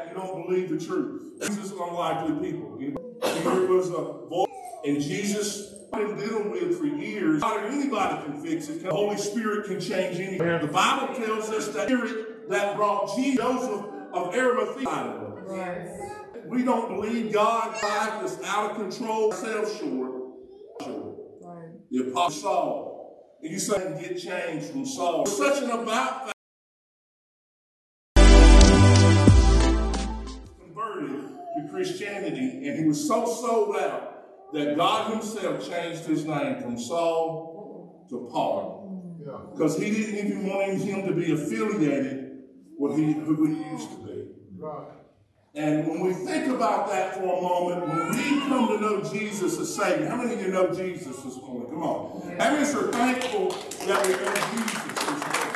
You don't believe the truth. Jesus is unlikely people. Here was a voice, and Jesus been dealing with for years. Not anybody can fix it. The Holy Spirit can change anything. The Bible tells us that Spirit that brought Jesus Joseph of Arimathea. Right. We don't believe God life is out of control, self short. Right. The apostle Saul. And you say get changed from Saul. Such an about Christianity, and he was so sold out that God himself changed his name from Saul to Paul. Because he didn't even want him to be affiliated with he, who he used to be. Right. And when we think about that for a moment, when we come to know Jesus as Savior, how many of you know Jesus this morning? Come on. How many are thankful that we know Jesus this morning?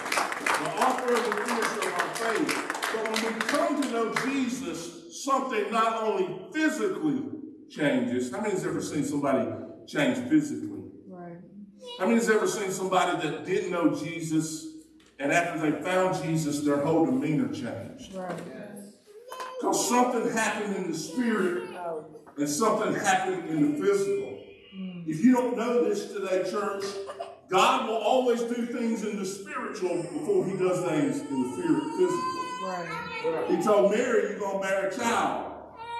The author of the finisher of our faith. But when we come to know Jesus, something not only physically changes. How many has ever seen somebody change physically? Right. How many has ever seen somebody that didn't know Jesus and after they found Jesus, their whole demeanor changed? Right. Because something happened in the spirit and something happened in the physical. Mm. If you don't know this today, church, God will always do things in the spiritual before he does things in the physical. Right. He told Mary, you're going to bear a child.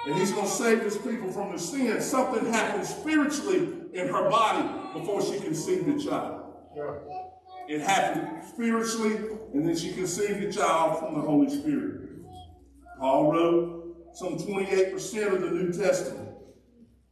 And he's going to save his people from the sin. Something happened spiritually in her body before she conceived the child. It happened spiritually, and then she conceived the child from the Holy Spirit. Paul wrote some 28% of the New Testament.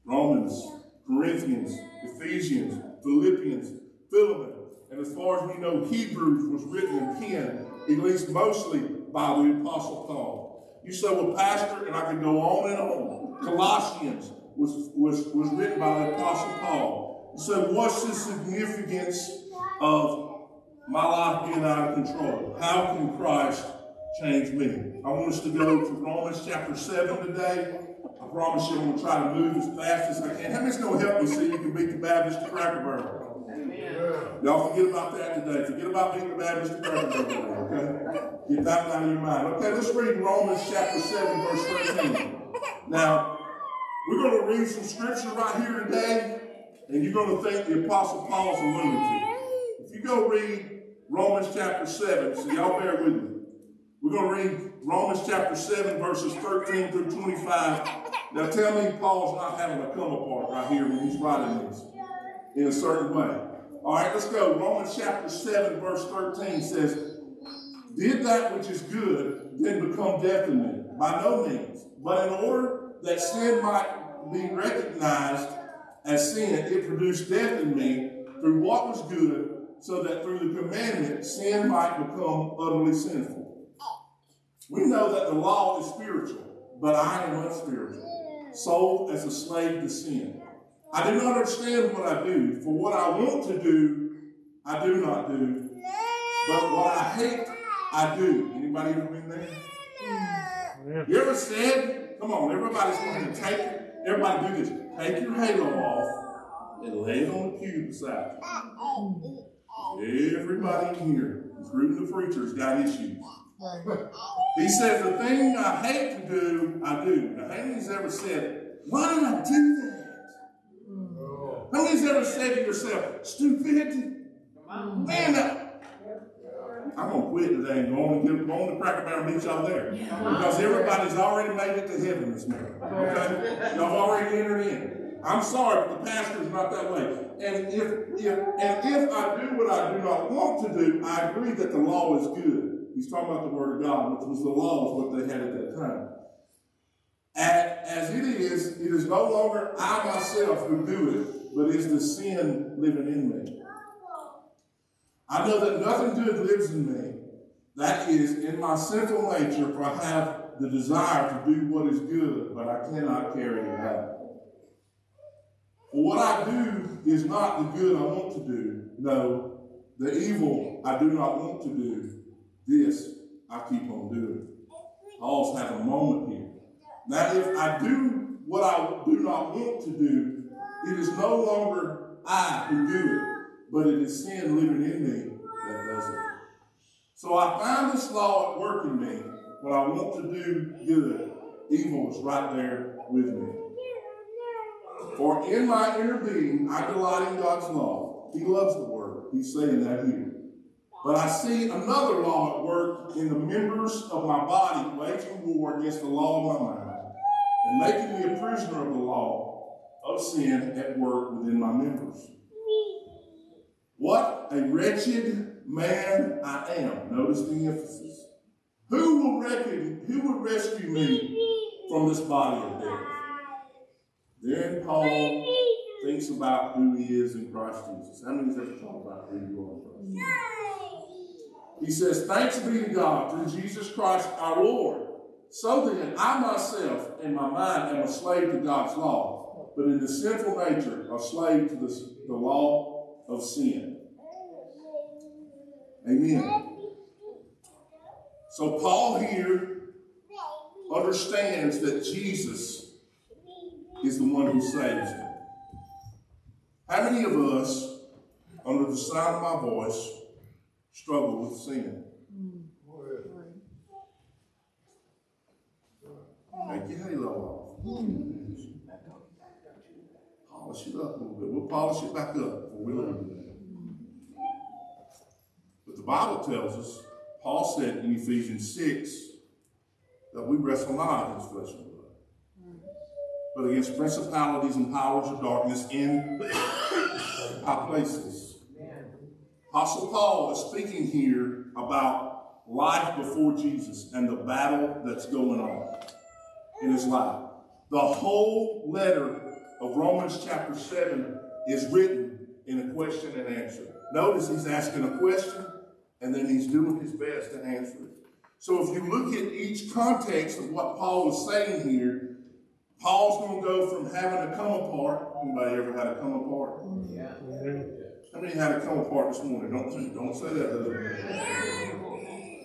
Romans, Corinthians, Ephesians, Philippians, Philemon, and as far as we know, Hebrews was written in pen, at least mostly by the Apostle Paul. You say, well, Pastor, and I can go on and on. Colossians was, was, was written by the Apostle Paul. You say, what's the significance of my life being out of control? How can Christ change me? I want us to go to Romans chapter 7 today. I promise you I'm going to try to move as fast as I can. How many's going to help me so you can beat the Baptist to Cracker Barrel? Y'all forget about that today. Forget about being the Baptist to Cracker Barrel, okay? Get that out of your mind. Okay, let's read Romans chapter 7, verse 13. Now, we're going to read some scripture right here today, and you're going to think the Apostle Paul's a lunatic. If you go read Romans chapter 7, so y'all bear with me. We're going to read Romans chapter 7, verses 13 through 25. Now tell me Paul's not having a come apart right here when he's writing this in a certain way. All right, let's go. Romans chapter 7, verse 13 says, did that which is good, then become death in me? By no means. But in order that sin might be recognized as sin, it produced death in me through what was good, so that through the commandment, sin might become utterly sinful. We know that the law is spiritual, but I am unspiritual, sold as a slave to sin. I do not understand what I do, for what I want to do, I do not do. But what I hate, I do. Anybody ever been there? Yeah. You ever said, come on, everybody's going to take, everybody do this. Take your halo off and lay it on the pew beside you. Everybody in here, including the preachers, got issues. He said, the thing I hate to do, I do. Now, how many's ever said, why did I do that? Mm. How many's ever said to yourself, stupidity? Man, I'm gonna quit today and go on and get go on to Cracker Barrel and meet y'all there. Because everybody's already made it to heaven this morning. Okay? Y'all already entered in. I'm sorry, but the pastor's not that way. And if, if and if I do what I do not want to do, I agree that the law is good. He's talking about the word of God, which was the law, was what they had at that time. As it is, it is no longer I myself who do it, but it's the sin living in me. I know that nothing good lives in me. That is, in my sinful nature, for I have the desire to do what is good, but I cannot carry it out. For what I do is not the good I want to do. No, the evil I do not want to do. This I keep on doing. I Paul's have a moment here. Now, if I do what I do not want to do, it is no longer I who do it, but it is sin living in me that does it. So I find this law at work in me. When I want to do good, evil is right there with me. For in my inner being, I delight in God's law. He loves the word. He's saying that here. But I see another law at work in the members of my body waging war against the law of my mind and making me a prisoner of the law of sin at work within my members. What a wretched man I am. Notice the emphasis. Who will reckon, who will rescue me from this body of death? Then Paul thinks about who he is in Christ Jesus. How many of you ever thought about who you are in Christ He says, Thanks be to God through Jesus Christ our Lord. So then, I myself in my mind am a slave to God's law, but in the sinful nature, a slave to the, the law of sin. Amen. So Paul here understands that Jesus is the one who saves him. How many of us, under the sound of my voice, struggle with sin? Make your halo off. Polish it up a little bit. We'll polish it back up before we learn But the Bible tells us Paul said in Ephesians 6 that we wrestle not against flesh and blood, but against principalities and powers of darkness in high places. Apostle Paul is speaking here about life before Jesus and the battle that's going on in his life. The whole letter of Romans chapter 7 is written in a question and answer. Notice he's asking a question and then he's doing his best to answer it. So if you look at each context of what Paul is saying here, Paul's going to go from having to come apart. Anybody ever had to come apart? Yeah. How many had to come apart this morning? Don't, don't say that.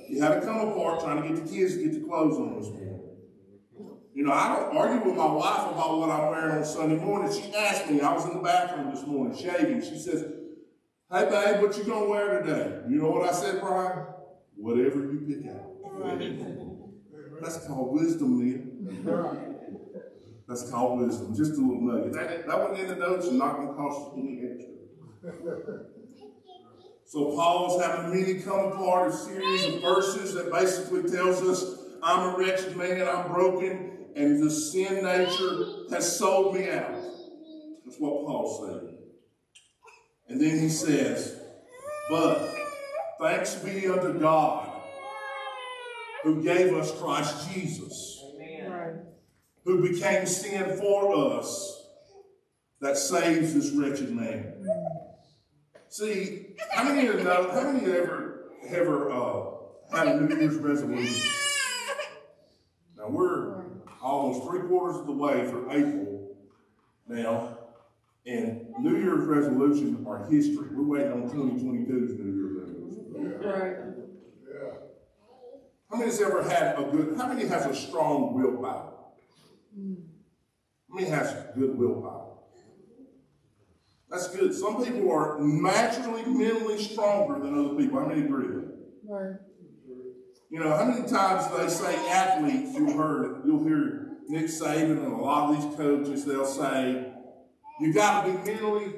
You had to come apart trying to get the kids to get the clothes on this morning. You know, I don't argue with my wife about what I'm wearing on Sunday morning. She asked me, I was in the bathroom this morning shaving. She says, Hey, babe, what you gonna wear today? You know what I said, Brian? Whatever you pick out. That's called wisdom, man. That's called wisdom. Just a little nugget. That, that wasn't in the notes and not gonna cost you any extra. So Paul's having me come apart a series of verses that basically tells us I'm a wretched man, I'm broken, and the sin nature has sold me out. That's what Paul said. And then he says, But thanks be unto God who gave us Christ Jesus, who became sin for us that saves this wretched man. See, how many of you know, how many of ever ever uh, had a New Year's resolution? Now we're almost three quarters of the way through April now, and New Year's resolutions are history. We're waiting on 2022's New Year's resolution. Right. Yeah. How many has ever had a good, how many has a strong willpower? How many has good willpower? That's good. Some people are naturally mentally stronger than other people. How many agree? Right. You know, how many times they say athletes, you'll hear, you'll hear Nick Saban and a lot of these coaches, they'll say, you got to be mentally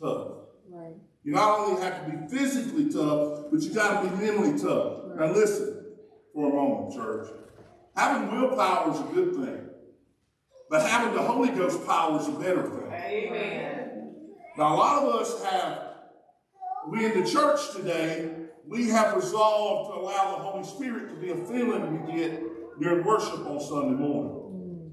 tough. Right. You not only have to be physically tough, but you got to be mentally tough. Right. Now listen for a moment, church. Having willpower is a good thing, but having the Holy Ghost power is a better thing. Amen. Now a lot of us have, we in the church today, we have resolved to allow the Holy Spirit to be a feeling we get during worship on Sunday morning. Mm.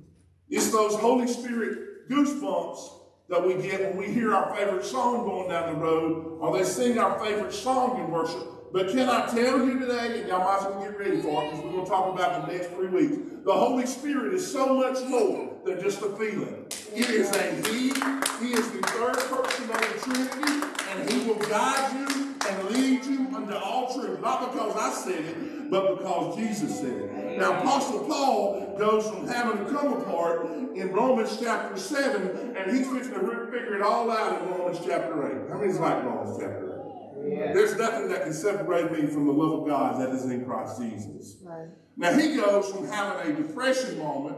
It's those Holy Spirit goosebumps that we get when we hear our favorite song going down the road or they sing our favorite song in worship. But can I tell you today, and y'all might as well get ready for it because we're going to talk about the next three weeks. The Holy Spirit is so much more than just a feeling. It is a He. He is the third person of the Trinity, and He will guide you and lead you unto all truth. Not because I said it, but because Jesus said it. Now, Apostle Paul goes from having to come apart in Romans chapter 7, and he's fixing to figure it all out in Romans chapter 8. How many's like Romans chapter 8? Yeah. There's nothing that can separate me from the love of God that is in Christ Jesus. Right. Now he goes from having a depression moment,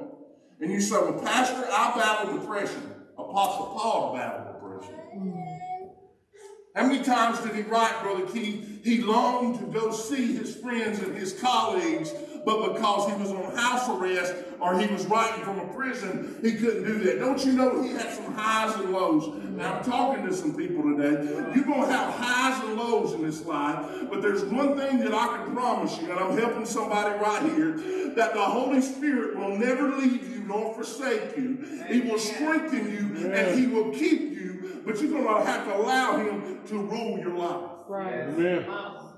and you say, well, Pastor, I battle depression. Apostle Paul battled. How many times did he write, Brother Keith? He longed to go see his friends and his colleagues, but because he was on house arrest or he was writing from a prison, he couldn't do that. Don't you know he had some highs and lows? Now, I'm talking to some people today. You're going to have highs and lows in this life, but there's one thing that I can promise you, and I'm helping somebody right here, that the Holy Spirit will never leave you nor forsake you. He will strengthen you and he will keep you but you're going to have to allow him to rule your life. Right. Amen.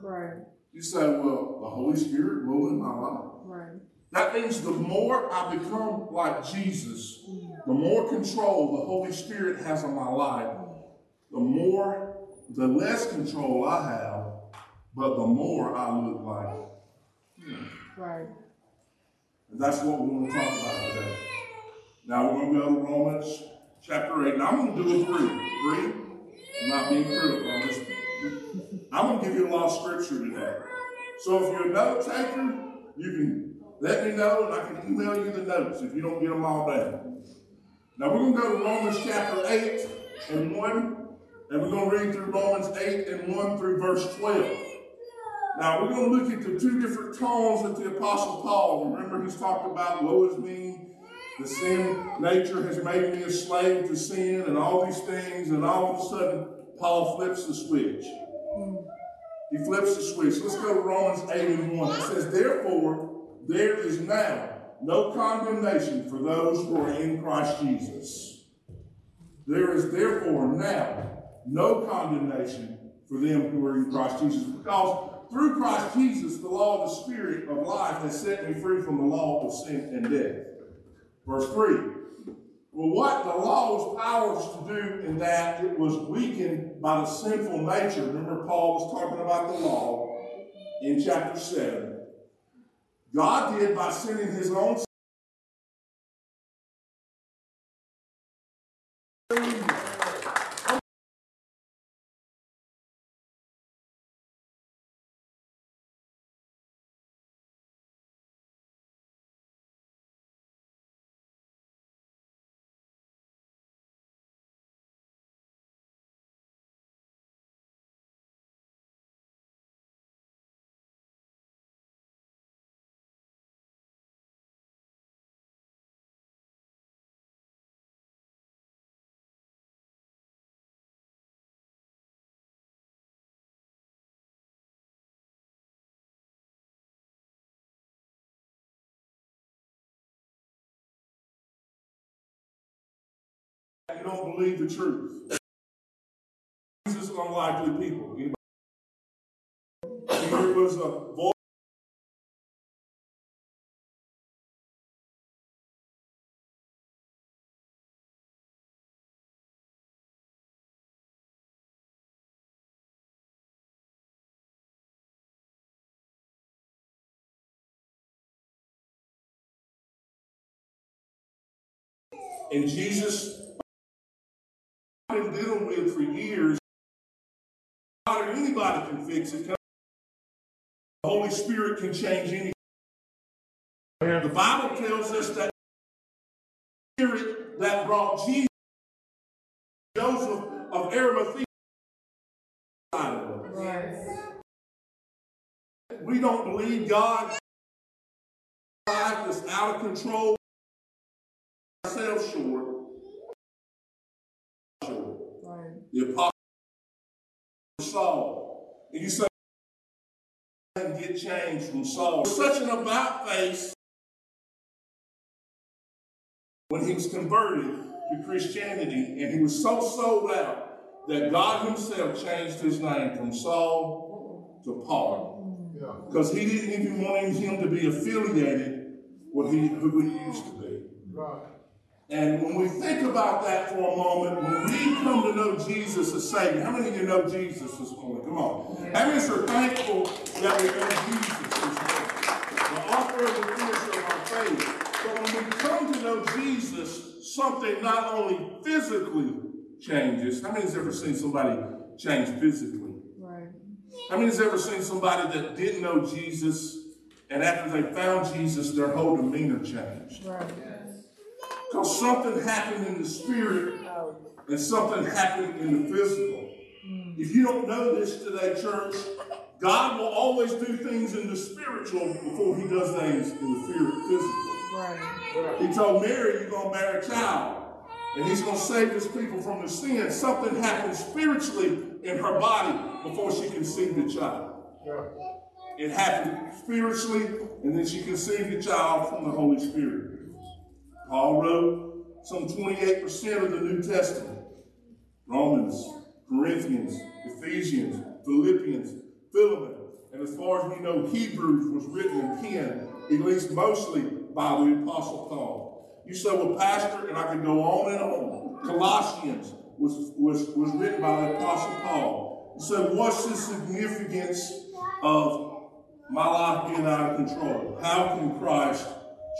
Right. You say, well, the Holy Spirit ruling my life. Right. That means the more I become like Jesus, mm-hmm. the more control the Holy Spirit has on my life, the more, the less control I have, but the more I look like. Him. Right. And that's what we want to talk about today. Now we're going to go to Romans chapter 8. And I'm going to do a three. Three? I'm not being critical. I'm just, I'm going to give you a lot of scripture today. So if you're a note taker, you can let me know and I can email you the notes if you don't get them all down. Now we're going to go to Romans chapter 8 and 1. And we're going to read through Romans 8 and 1 through verse 12. Now, we're going to look at the two different tones that the Apostle Paul, remember he's talked about woe is me the sin nature has made me a slave to sin and all these things, and all of a sudden, Paul flips the switch. He flips the switch. Let's go to Romans 8 and 1. It says, Therefore, there is now no condemnation for those who are in Christ Jesus. There is therefore now no condemnation for them who are in Christ Jesus, because through Christ Jesus, the law of the Spirit of life has set me free from the law of sin and death. Verse 3. Well, what the law was powerless to do in that it was weakened by the sinful nature. Remember, Paul was talking about the law in chapter 7. God did by sending his own you don't believe the truth. Jesus unlikely people. Anybody? There was a voice. And Jesus been dealing with for years. Not anybody can fix it. The Holy Spirit can change anything. The Bible tells us that the Spirit that brought Jesus, Joseph of Arimathea, right. we don't believe God life is out of control ourselves short the apostle. And you say, and get changed from Saul. Such an about face when he was converted to Christianity, and he was so sold out that God himself changed his name from Saul to Paul. Because yeah. he didn't even want him to be affiliated with who he used to be. Right. And when we think about that for a moment, when we come to know Jesus as Savior, how many of you know Jesus this morning? Come on. How many are thankful that we know Jesus this morning? The author of the finisher of our faith. But when we come to know Jesus, something not only physically changes. How many has ever seen somebody change physically? Right. How many has ever seen somebody that didn't know Jesus and after they found Jesus, their whole demeanor changed? Right. Because something happened in the spirit and something happened in the physical. If you don't know this today, church, God will always do things in the spiritual before he does things in the physical. Right. He told Mary, you're going to bear a child. And he's going to save his people from the sin. Something happened spiritually in her body before she conceived the child. It happened spiritually, and then she conceived the child from the Holy Spirit. Paul wrote some 28% of the New Testament. Romans, Corinthians, Ephesians, Philippians, Philemon, and as far as we know, Hebrews was written in pen, at least mostly by the Apostle Paul. You say, well, Pastor, and I could go on and on. Colossians was, was, was written by the Apostle Paul. You say, what's the significance of my life being out of control? How can Christ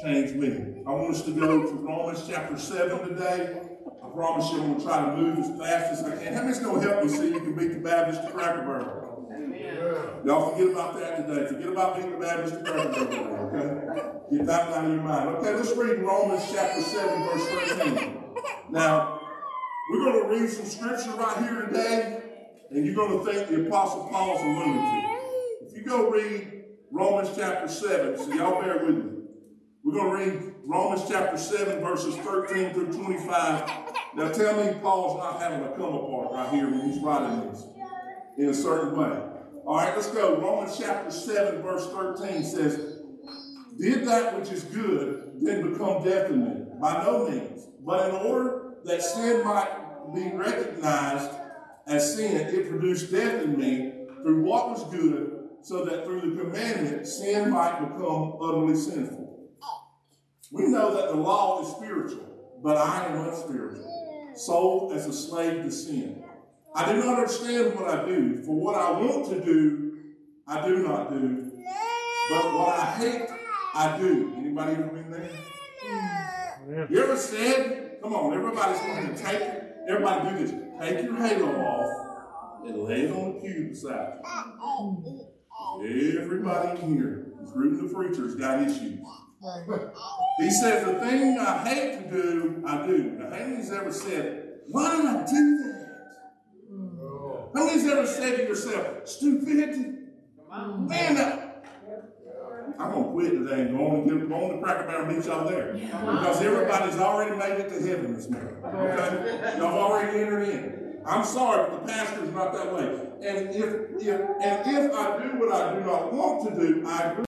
change me? I want us to go to Romans chapter 7 today. I promise you I'm going to try to move as fast as I can. How many's going to help me see you can beat the Baptist to Cracker Barrel? Y'all forget about that today. Forget about being the Baptist to Cracker Barrel, okay? Get that out of your mind. Okay, let's read Romans chapter 7, verse 13. Now, we're going to read some scripture right here today, and you're going to think the Apostle Paul's a lunatic. If you go read Romans chapter 7, so y'all bear with me. We're going to read Romans chapter 7, verses 13 through 25. Now tell me Paul's not having a come apart right here when he's writing this in a certain way. All right, let's go. Romans chapter 7, verse 13 says, Did that which is good then become death in me? By no means. But in order that sin might be recognized as sin, it produced death in me through what was good, so that through the commandment sin might become utterly sinful. We know that the law is spiritual, but I am unspiritual, sold as a slave to sin. I do not understand what I do, for what I want to do, I do not do. But what I hate, I do. Anybody ever been there? Yeah. You ever said, come on, everybody's going to take, everybody do this. Take your halo off and lay it on the pew beside you. Everybody in here, including the preachers, got issues. He said, the thing I hate to do, I do. Now, how many's ever said, why did I do that? Mm. How many's ever said to yourself, stupidity? Mm-hmm. Man, that, I'm going to quit today and go on and get go on to Cracker Barrel and meet y'all there. Because everybody's already made it to heaven this morning. Okay? Y'all already entered in. I'm sorry, but the pastor's not that way. And if, if and if I do what I do not want to do, I agree.